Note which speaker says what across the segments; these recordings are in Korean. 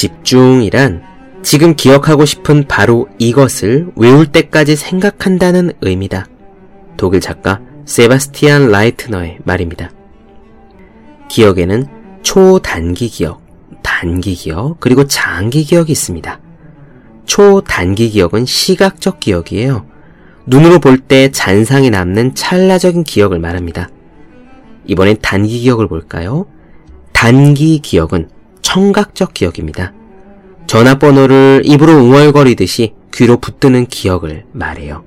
Speaker 1: 집중이란 지금 기억하고 싶은 바로 이것을 외울 때까지 생각한다는 의미다. 독일 작가 세바스티안 라이트너의 말입니다. 기억에는 초단기 기억, 단기 기억, 그리고 장기 기억이 있습니다. 초단기 기억은 시각적 기억이에요. 눈으로 볼 때 잔상이 남는 찰나적인 기억을 말합니다. 이번엔 단기 기억을 볼까요? 단기 기억은 청각적 기억입니다. 전화번호를 입으로 웅얼거리듯이 귀로 붙드는 기억을 말해요.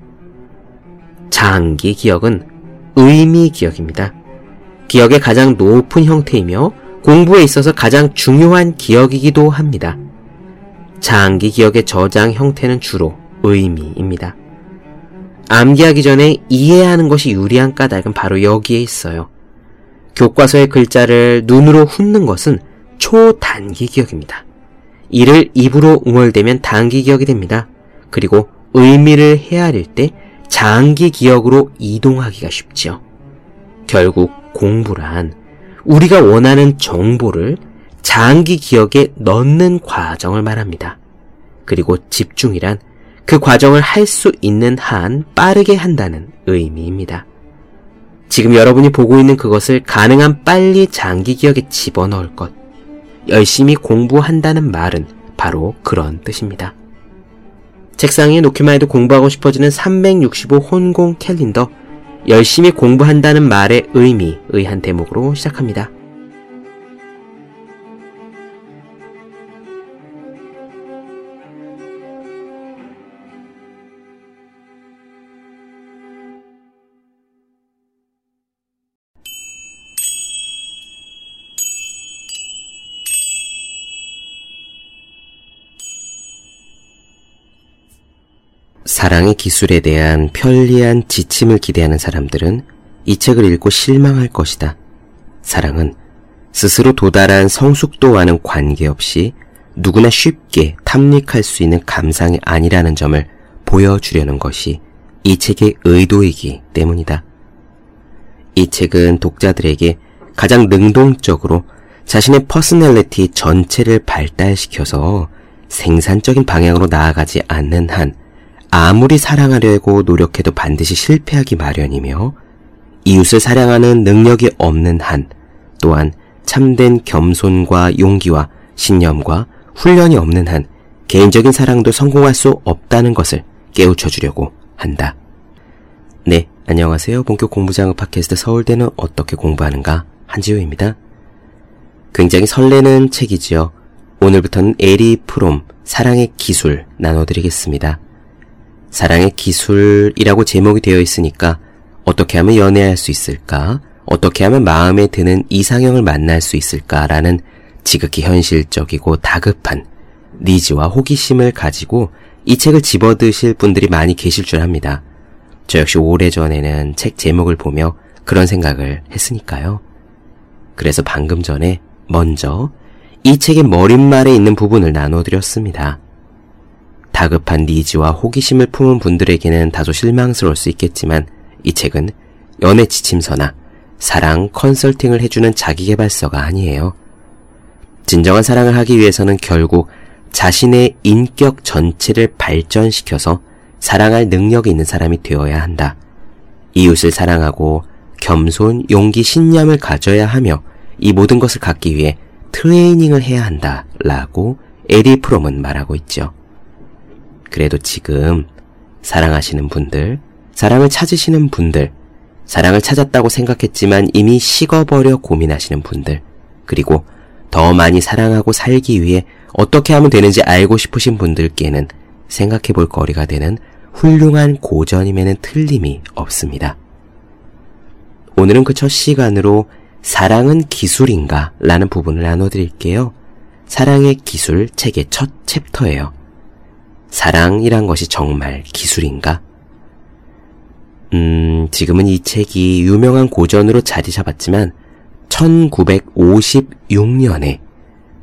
Speaker 1: 장기 기억은 의미 기억입니다. 기억의 가장 높은 형태이며 공부에 있어서 가장 중요한 기억이기도 합니다. 장기 기억의 저장 형태는 주로 의미입니다. 암기하기 전에 이해하는 것이 유리한 까닭은 바로 여기에 있어요. 교과서의 글자를 눈으로 훑는 것은 초단기 기억입니다. 이를 입으로 웅얼대면 단기 기억이 됩니다. 그리고 의미를 헤아릴 때 장기 기억으로 이동하기가 쉽지요. 결국 공부란 우리가 원하는 정보를 장기 기억에 넣는 과정을 말합니다. 그리고 집중이란 그 과정을 할 수 있는 한 빠르게 한다는 의미입니다. 지금 여러분이 보고 있는 그것을 가능한 빨리 장기 기억에 집어넣을 것. 열심히 공부한다는 말은 바로 그런 뜻입니다. 책상에 놓기만 해도 공부하고 싶어지는 365 혼공 캘린더. 열심히 공부한다는 말의 의미, 의 한 대목으로 시작합니다. 사랑의 기술에 대한 편리한 지침을 기대하는 사람들은 이 책을 읽고 실망할 것이다. 사랑은 스스로 도달한 성숙도와는 관계없이 누구나 쉽게 탐닉할 수 있는 감상이 아니라는 점을 보여주려는 것이 이 책의 의도이기 때문이다. 이 책은 독자들에게 가장 능동적으로 자신의 퍼스널리티 전체를 발달시켜서 생산적인 방향으로 나아가지 않는 한 아무리 사랑하려고 노력해도 반드시 실패하기 마련이며 이웃을 사랑하는 능력이 없는 한 또한 참된 겸손과 용기와 신념과 훈련이 없는 한 개인적인 사랑도 성공할 수 없다는 것을 깨우쳐 주려고 한다. 네, 안녕하세요. 본격 공부장의 팟캐스트 서울대는 어떻게 공부하는가 한지호입니다. 굉장히 설레는 책이지요. 오늘부터는 에리 프롬 사랑의 기술 나눠드리겠습니다. 사랑의 기술이라고 제목이 되어 있으니까 어떻게 하면 연애할 수 있을까? 어떻게 하면 마음에 드는 이상형을 만날 수 있을까라는 지극히 현실적이고 다급한 니즈와 호기심을 가지고 이 책을 집어드실 분들이 많이 계실 줄 압니다. 저 역시 오래전에는 책 제목을 보며 그런 생각을 했으니까요. 그래서 방금 전에 먼저 이 책의 머릿말에 있는 부분을 나눠드렸습니다. 다급한 니즈와 호기심을 품은 분들에게는 다소 실망스러울 수 있겠지만 이 책은 연애 지침서나 사랑 컨설팅을 해주는 자기개발서가 아니에요. 진정한 사랑을 하기 위해서는 결국 자신의 인격 전체를 발전시켜서 사랑할 능력이 있는 사람이 되어야 한다. 이웃을 사랑하고 겸손, 용기, 신념을 가져야 하며 이 모든 것을 갖기 위해 트레이닝을 해야 한다. 라고 에리 프롬은 말하고 있죠. 그래도 지금 사랑하시는 분들, 사랑을 찾으시는 분들, 사랑을 찾았다고 생각했지만 이미 식어버려 고민하시는 분들, 그리고 더 많이 사랑하고 살기 위해 어떻게 하면 되는지 알고 싶으신 분들께는 생각해 볼 거리가 되는 훌륭한 고전임에는 틀림이 없습니다. 오늘은 그 첫 시간으로 사랑은 기술인가? 라는 부분을 나눠드릴게요. 사랑의 기술 책의 첫 챕터예요. 사랑이란 것이 정말 기술인가? 음, 지금은 이 책이 유명한 고전으로 자리 잡았지만 1956년에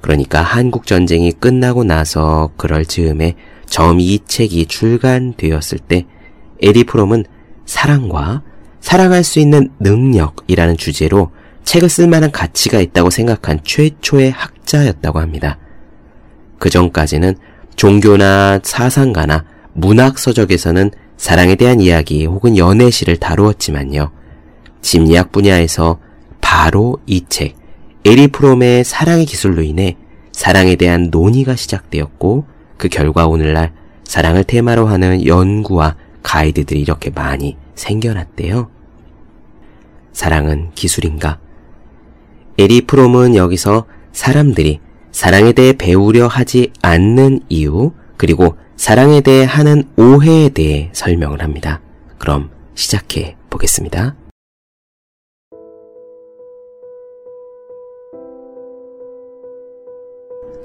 Speaker 1: 그러니까 한국 전쟁이 끝나고 나서 그럴 즈음에 처음 이 책이 출간되었을 때 에리 프롬은 사랑과 사랑할 수 있는 능력이라는 주제로 책을 쓸 만한 가치가 있다고 생각한 최초의 학자였다고 합니다. 그 전까지는 종교나 사상가나 문학 서적에서는 사랑에 대한 이야기 혹은 연애시를 다루었지만요. 심리학 분야에서 바로 이 책, 에리 프롬의 사랑의 기술로 인해 사랑에 대한 논의가 시작되었고 그 결과 오늘날 사랑을 테마로 하는 연구와 가이드들이 이렇게 많이 생겨났대요. 사랑은 기술인가? 에리 프롬은 여기서 사람들이 사랑에 대해 배우려 하지 않는 이유, 그리고 사랑에 대해 하는 오해에 대해 설명을 합니다. 그럼 시작해 보겠습니다.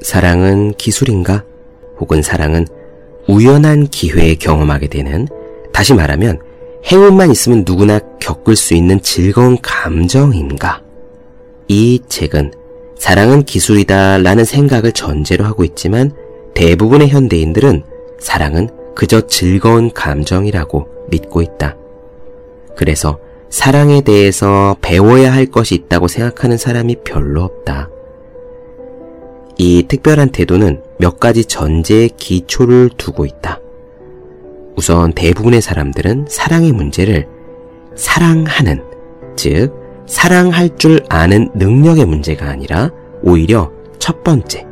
Speaker 1: 사랑은 기술인가? 혹은 사랑은 우연한 기회에 경험하게 되는, 다시 말하면 행운만 있으면 누구나 겪을 수 있는 즐거운 감정인가? 이 책은 사랑은 기술이다 라는 생각을 전제로 하고 있지만 대부분의 현대인들은 사랑은 그저 즐거운 감정이라고 믿고 있다. 그래서 사랑에 대해서 배워야 할 것이 있다고 생각하는 사람이 별로 없다. 이 특별한 태도는 몇 가지 전제의 기초를 두고 있다. 우선 대부분의 사람들은 사랑의 문제를 사랑하는, 즉, 사랑할 줄 아는 능력의 문제가 아니라 오히려 첫 번째,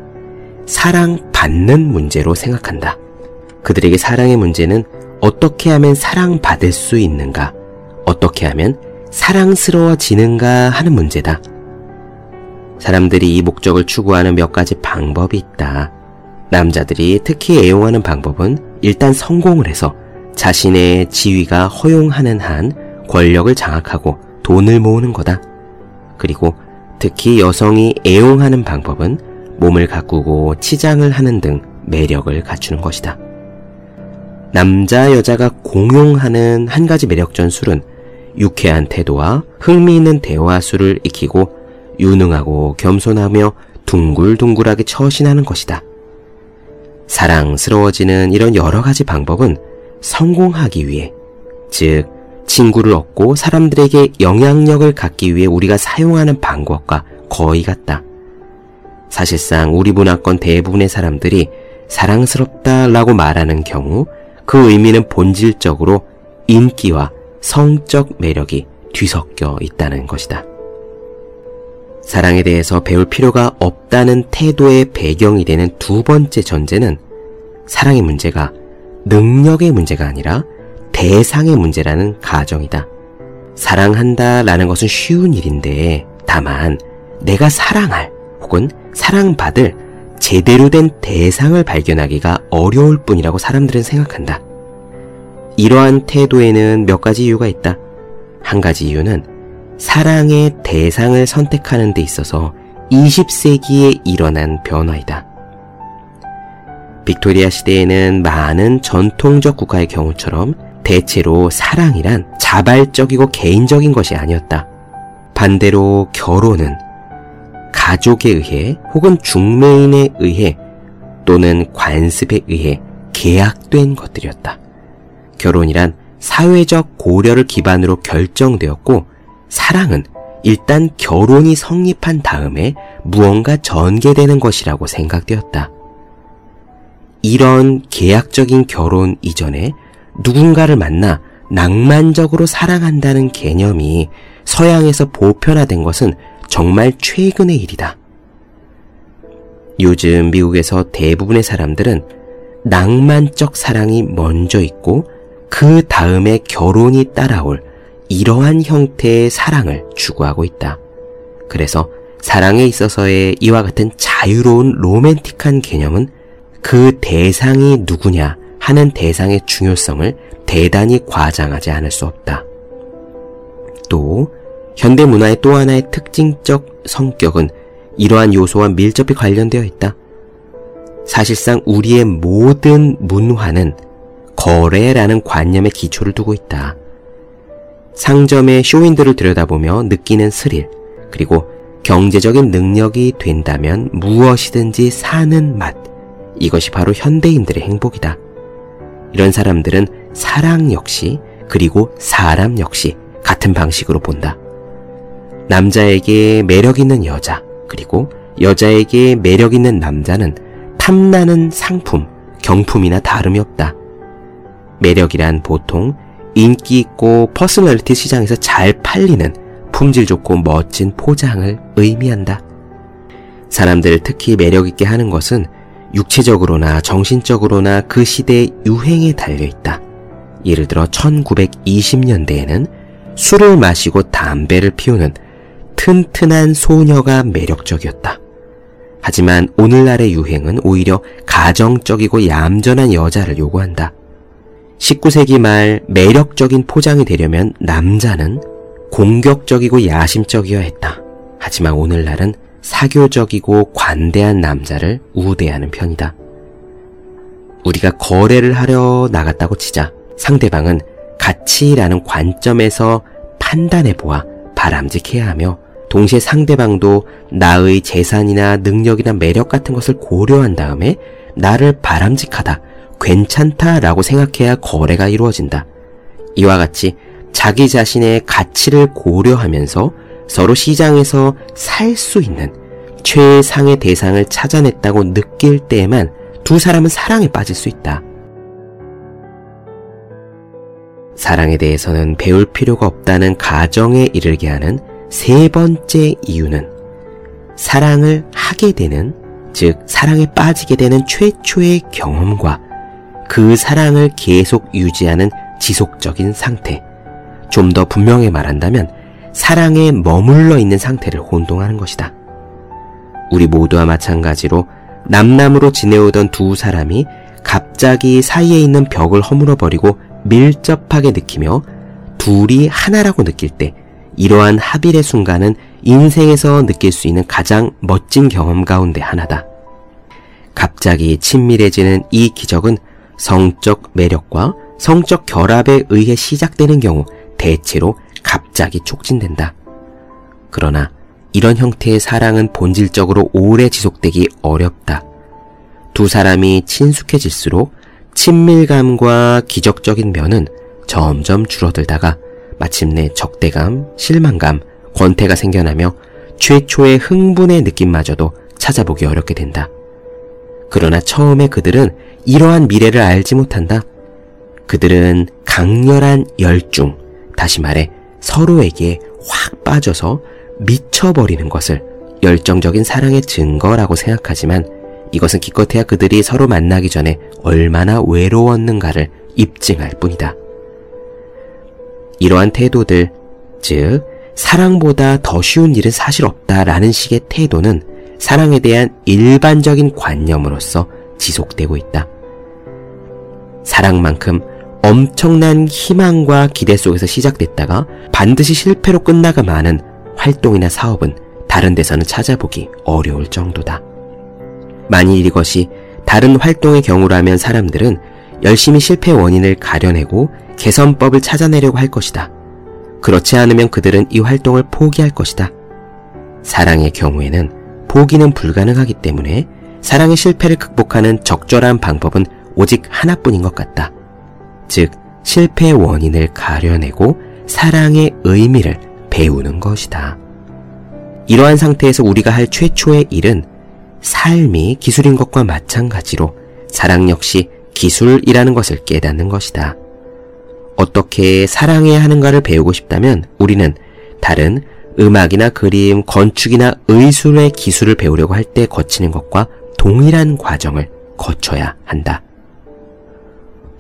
Speaker 1: 사랑받는 문제로 생각한다. 그들에게 사랑의 문제는 어떻게 하면 사랑받을 수 있는가, 어떻게 하면 사랑스러워지는가 하는 문제다. 사람들이 이 목적을 추구하는 몇 가지 방법이 있다. 남자들이 특히 애용하는 방법은 일단 성공을 해서 자신의 지위가 허용하는 한 권력을 장악하고 돈을 모으는 거다. 그리고 특히 여성이 애용하는 방법은 몸을 가꾸고 치장을 하는 등 매력을 갖추는 것이다. 남자, 여자가 공용하는 한 가지 매력 전술은 유쾌한 태도와 흥미있는 대화술을 익히고 유능하고 겸손하며 둥글둥글하게 처신하는 것이다. 사랑스러워지는 이런 여러 가지 방법은 성공하기 위해, 즉, 친구를 얻고 사람들에게 영향력을 갖기 위해 우리가 사용하는 방법과 거의 같다. 사실상 우리 문화권 대부분의 사람들이 사랑스럽다 라고 말하는 경우 그 의미는 본질적으로 인기와 성적 매력이 뒤섞여 있다는 것이다. 사랑에 대해서 배울 필요가 없다는 태도의 배경이 되는 두 번째 전제는 사랑의 문제가 능력의 문제가 아니라 대상의 문제라는 가정이다. 사랑한다 라는 것은 쉬운 일인데 다만 내가 사랑할 혹은 사랑받을 제대로 된 대상을 발견하기가 어려울 뿐이라고 사람들은 생각한다. 이러한 태도에는 몇 가지 이유가 있다. 한 가지 이유는 사랑의 대상을 선택하는 데 있어서 20세기에 일어난 변화이다. 빅토리아 시대에는 많은 전통적 국가의 경우처럼 대체로 사랑이란 자발적이고 개인적인 것이 아니었다. 반대로 결혼은 가족에 의해 혹은 중매인에 의해 또는 관습에 의해 계약된 것들이었다. 결혼이란 사회적 고려를 기반으로 결정되었고 사랑은 일단 결혼이 성립한 다음에 무언가 전개되는 것이라고 생각되었다. 이런 계약적인 결혼 이전에 누군가를 만나 낭만적으로 사랑한다는 개념이 서양에서 보편화된 것은 정말 최근의 일이다. 요즘 미국에서 대부분의 사람들은 낭만적 사랑이 먼저 있고 그 다음에 결혼이 따라올 이러한 형태의 사랑을 추구하고 있다. 그래서 사랑에 있어서의 이와 같은 자유로운 로맨틱한 개념은 그 대상이 누구냐 하는 대상의 중요성을 대단히 과장하지 않을 수 없다. 또 현대 문화의 또 하나의 특징적 성격은 이러한 요소와 밀접히 관련되어 있다. 사실상 우리의 모든 문화는 거래라는 관념의 기초를 두고 있다. 상점의 쇼윈들을 들여다보며 느끼는 스릴, 그리고 경제적인 능력이 된다면 무엇이든지 사는 맛, 이것이 바로 현대인들의 행복이다. 이런 사람들은 사랑 역시 그리고 사람 역시 같은 방식으로 본다. 남자에게 매력 있는 여자 그리고 여자에게 매력 있는 남자는 탐나는 상품, 경품이나 다름이 없다. 매력이란 보통 인기 있고 퍼스널리티 시장에서 잘 팔리는 품질 좋고 멋진 포장을 의미한다. 사람들을 특히 매력 있게 하는 것은 육체적으로나 정신적으로나 그 시대의 유행에 달려 있다. 예를 들어 1920년대에는 술을 마시고 담배를 피우는 튼튼한 소녀가 매력적이었다. 하지만 오늘날의 유행은 오히려 가정적이고 얌전한 여자를 요구한다. 19세기 말 매력적인 포장이 되려면 남자는 공격적이고 야심적이어야 했다. 하지만 오늘날은 사교적이고 관대한 남자를 우대하는 편이다. 우리가 거래를 하려 나갔다고 치자 상대방은 가치라는 관점에서 판단해 보아 바람직해야 하며 동시에 상대방도 나의 재산이나 능력이나 매력 같은 것을 고려한 다음에 나를 바람직하다, 괜찮다라고 생각해야 거래가 이루어진다. 이와 같이 자기 자신의 가치를 고려하면서 서로 시장에서 살 수 있는 최상의 대상을 찾아냈다고 느낄 때에만 두 사람은 사랑에 빠질 수 있다. 사랑에 대해서는 배울 필요가 없다는 가정에 이르게 하는 세 번째 이유는 사랑을 하게 되는, 즉, 사랑에 빠지게 되는 최초의 경험과 그 사랑을 계속 유지하는 지속적인 상태. 좀 더 분명히 말한다면, 사랑에 머물러 있는 상태를 혼동하는 것이다. 우리 모두와 마찬가지로 남남으로 지내오던 두 사람이 갑자기 사이에 있는 벽을 허물어 버리고 밀접하게 느끼며 둘이 하나라고 느낄 때 이러한 합일의 순간은 인생에서 느낄 수 있는 가장 멋진 경험 가운데 하나다. 갑자기 친밀해지는 이 기적은 성적 매력과 성적 결합에 의해 시작되는 경우 대체로 갑자기 촉진된다. 그러나 이런 형태의 사랑은 본질적으로 오래 지속되기 어렵다. 두 사람이 친숙해질수록 친밀감과 기적적인 면은 점점 줄어들다가 마침내 적대감, 실망감, 권태가 생겨나며 최초의 흥분의 느낌마저도 찾아보기 어렵게 된다. 그러나 처음에 그들은 이러한 미래를 알지 못한다. 그들은 강렬한 열중, 다시 말해 서로에게 확 빠져서 미쳐버리는 것을 열정적인 사랑의 증거라고 생각하지만 이것은 기껏해야 그들이 서로 만나기 전에 얼마나 외로웠는가를 입증할 뿐이다. 이러한 태도들, 즉, 사랑보다 더 쉬운 일은 사실 없다라는 식의 태도는 사랑에 대한 일반적인 관념으로서 지속되고 있다. 사랑만큼 엄청난 희망과 기대 속에서 시작됐다가 반드시 실패로 끝나가 많은 활동이나 사업은 다른 데서는 찾아보기 어려울 정도다. 만일 이것이 다른 활동의 경우라면 사람들은 열심히 실패 원인을 가려내고 개선법을 찾아내려고 할 것이다. 그렇지 않으면 그들은 이 활동을 포기할 것이다. 사랑의 경우에는 포기는 불가능하기 때문에 사랑의 실패를 극복하는 적절한 방법은 오직 하나뿐인 것 같다. 즉, 실패의 원인을 가려내고 사랑의 의미를 배우는 것이다. 이러한 상태에서 우리가 할 최초의 일은 삶이 기술인 것과 마찬가지로 사랑 역시 기술이라는 것을 깨닫는 것이다. 어떻게 사랑해야 하는가를 배우고 싶다면 우리는 다른 음악이나 그림, 건축이나 의술의 기술을 배우려고 할 때 거치는 것과 동일한 과정을 거쳐야 한다.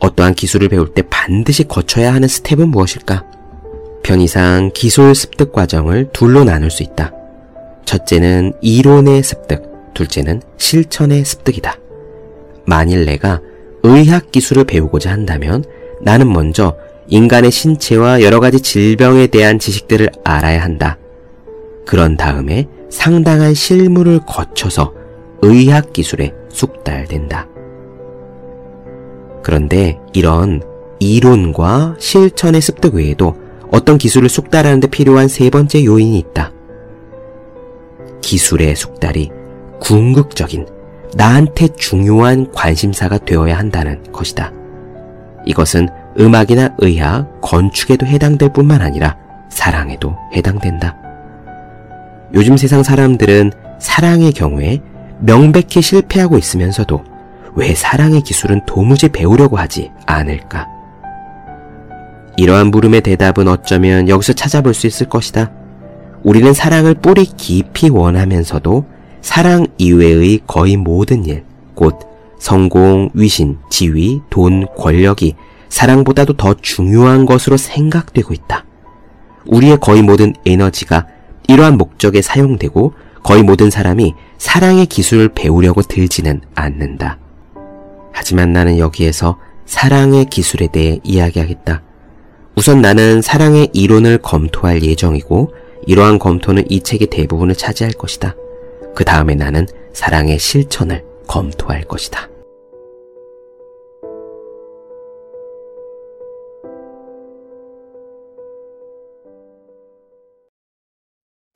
Speaker 1: 어떠한 기술을 배울 때 반드시 거쳐야 하는 스텝은 무엇일까? 편의상 기술 습득 과정을 둘로 나눌 수 있다. 첫째는 이론의 습득, 둘째는 실천의 습득이다. 만일 내가 의학 기술을 배우고자 한다면 나는 먼저 인간의 신체와 여러 가지 질병에 대한 지식들을 알아야 한다. 그런 다음에 상당한 실무를 거쳐서 의학 기술에 숙달된다. 그런데 이런 이론과 실천의 습득 외에도 어떤 기술을 숙달하는 데 필요한 세 번째 요인이 있다. 기술의 숙달이 궁극적인 나한테 중요한 관심사가 되어야 한다는 것이다. 이것은 음악이나 의학, 건축에도 해당될 뿐만 아니라 사랑에도 해당된다. 요즘 세상 사람들은 사랑의 경우에 명백히 실패하고 있으면서도 왜 사랑의 기술은 도무지 배우려고 하지 않을까? 이러한 물음의 대답은 어쩌면 여기서 찾아볼 수 있을 것이다. 우리는 사랑을 뿌리 깊이 원하면서도 사랑 이외의 거의 모든 일, 곧 성공, 위신, 지위, 돈, 권력이 사랑보다도 더 중요한 것으로 생각되고 있다. 우리의 거의 모든 에너지가 이러한 목적에 사용되고 거의 모든 사람이 사랑의 기술을 배우려고 들지는 않는다. 하지만 나는 여기에서 사랑의 기술에 대해 이야기하겠다. 우선 나는 사랑의 이론을 검토할 예정이고 이러한 검토는 이 책의 대부분을 차지할 것이다. 그 다음에 나는 사랑의 실천을 검토할 것이다.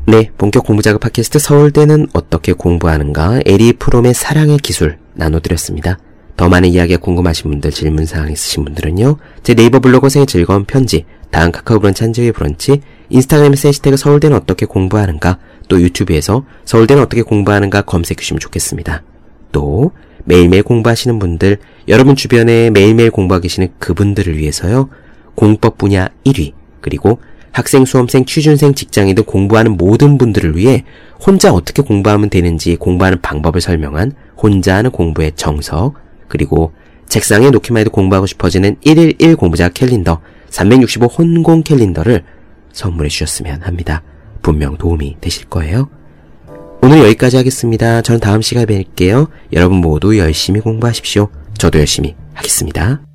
Speaker 1: 네, 본격 공부자극 팟캐스트 서울대는 어떻게 공부하는가 에리 프롬의 사랑의 기술 나눠드렸습니다. 더 많은 이야기가 궁금하신 분들, 질문사항 있으신 분들은요. 제 네이버 블로그 생의 즐거운 편지, 다음 카카오 브런치 한지의 브런치, 인스타그램에서 해시태그 서울대는 어떻게 공부하는가, 또 유튜브에서 서울대는 어떻게 공부하는가 검색해 주시면 좋겠습니다. 또 매일매일 공부하시는 분들, 여러분 주변에 매일매일 공부하고 계시는 그분들을 위해서요. 공법 분야 1위, 그리고 학생, 수험생, 취준생, 직장인 등 공부하는 모든 분들을 위해 혼자 어떻게 공부하면 되는지 공부하는 방법을 설명한 혼자 하는 공부의 정석, 그리고 책상에 놓기만 해도 공부하고 싶어지는 1일 1 공부자 캘린더, 365 혼공 캘린더를 선물해 주셨으면 합니다. 분명 도움이 되실 거예요. 오늘 여기까지 하겠습니다. 저는 다음 시간에 뵐게요. 여러분 모두 열심히 공부하십시오. 저도 열심히 하겠습니다.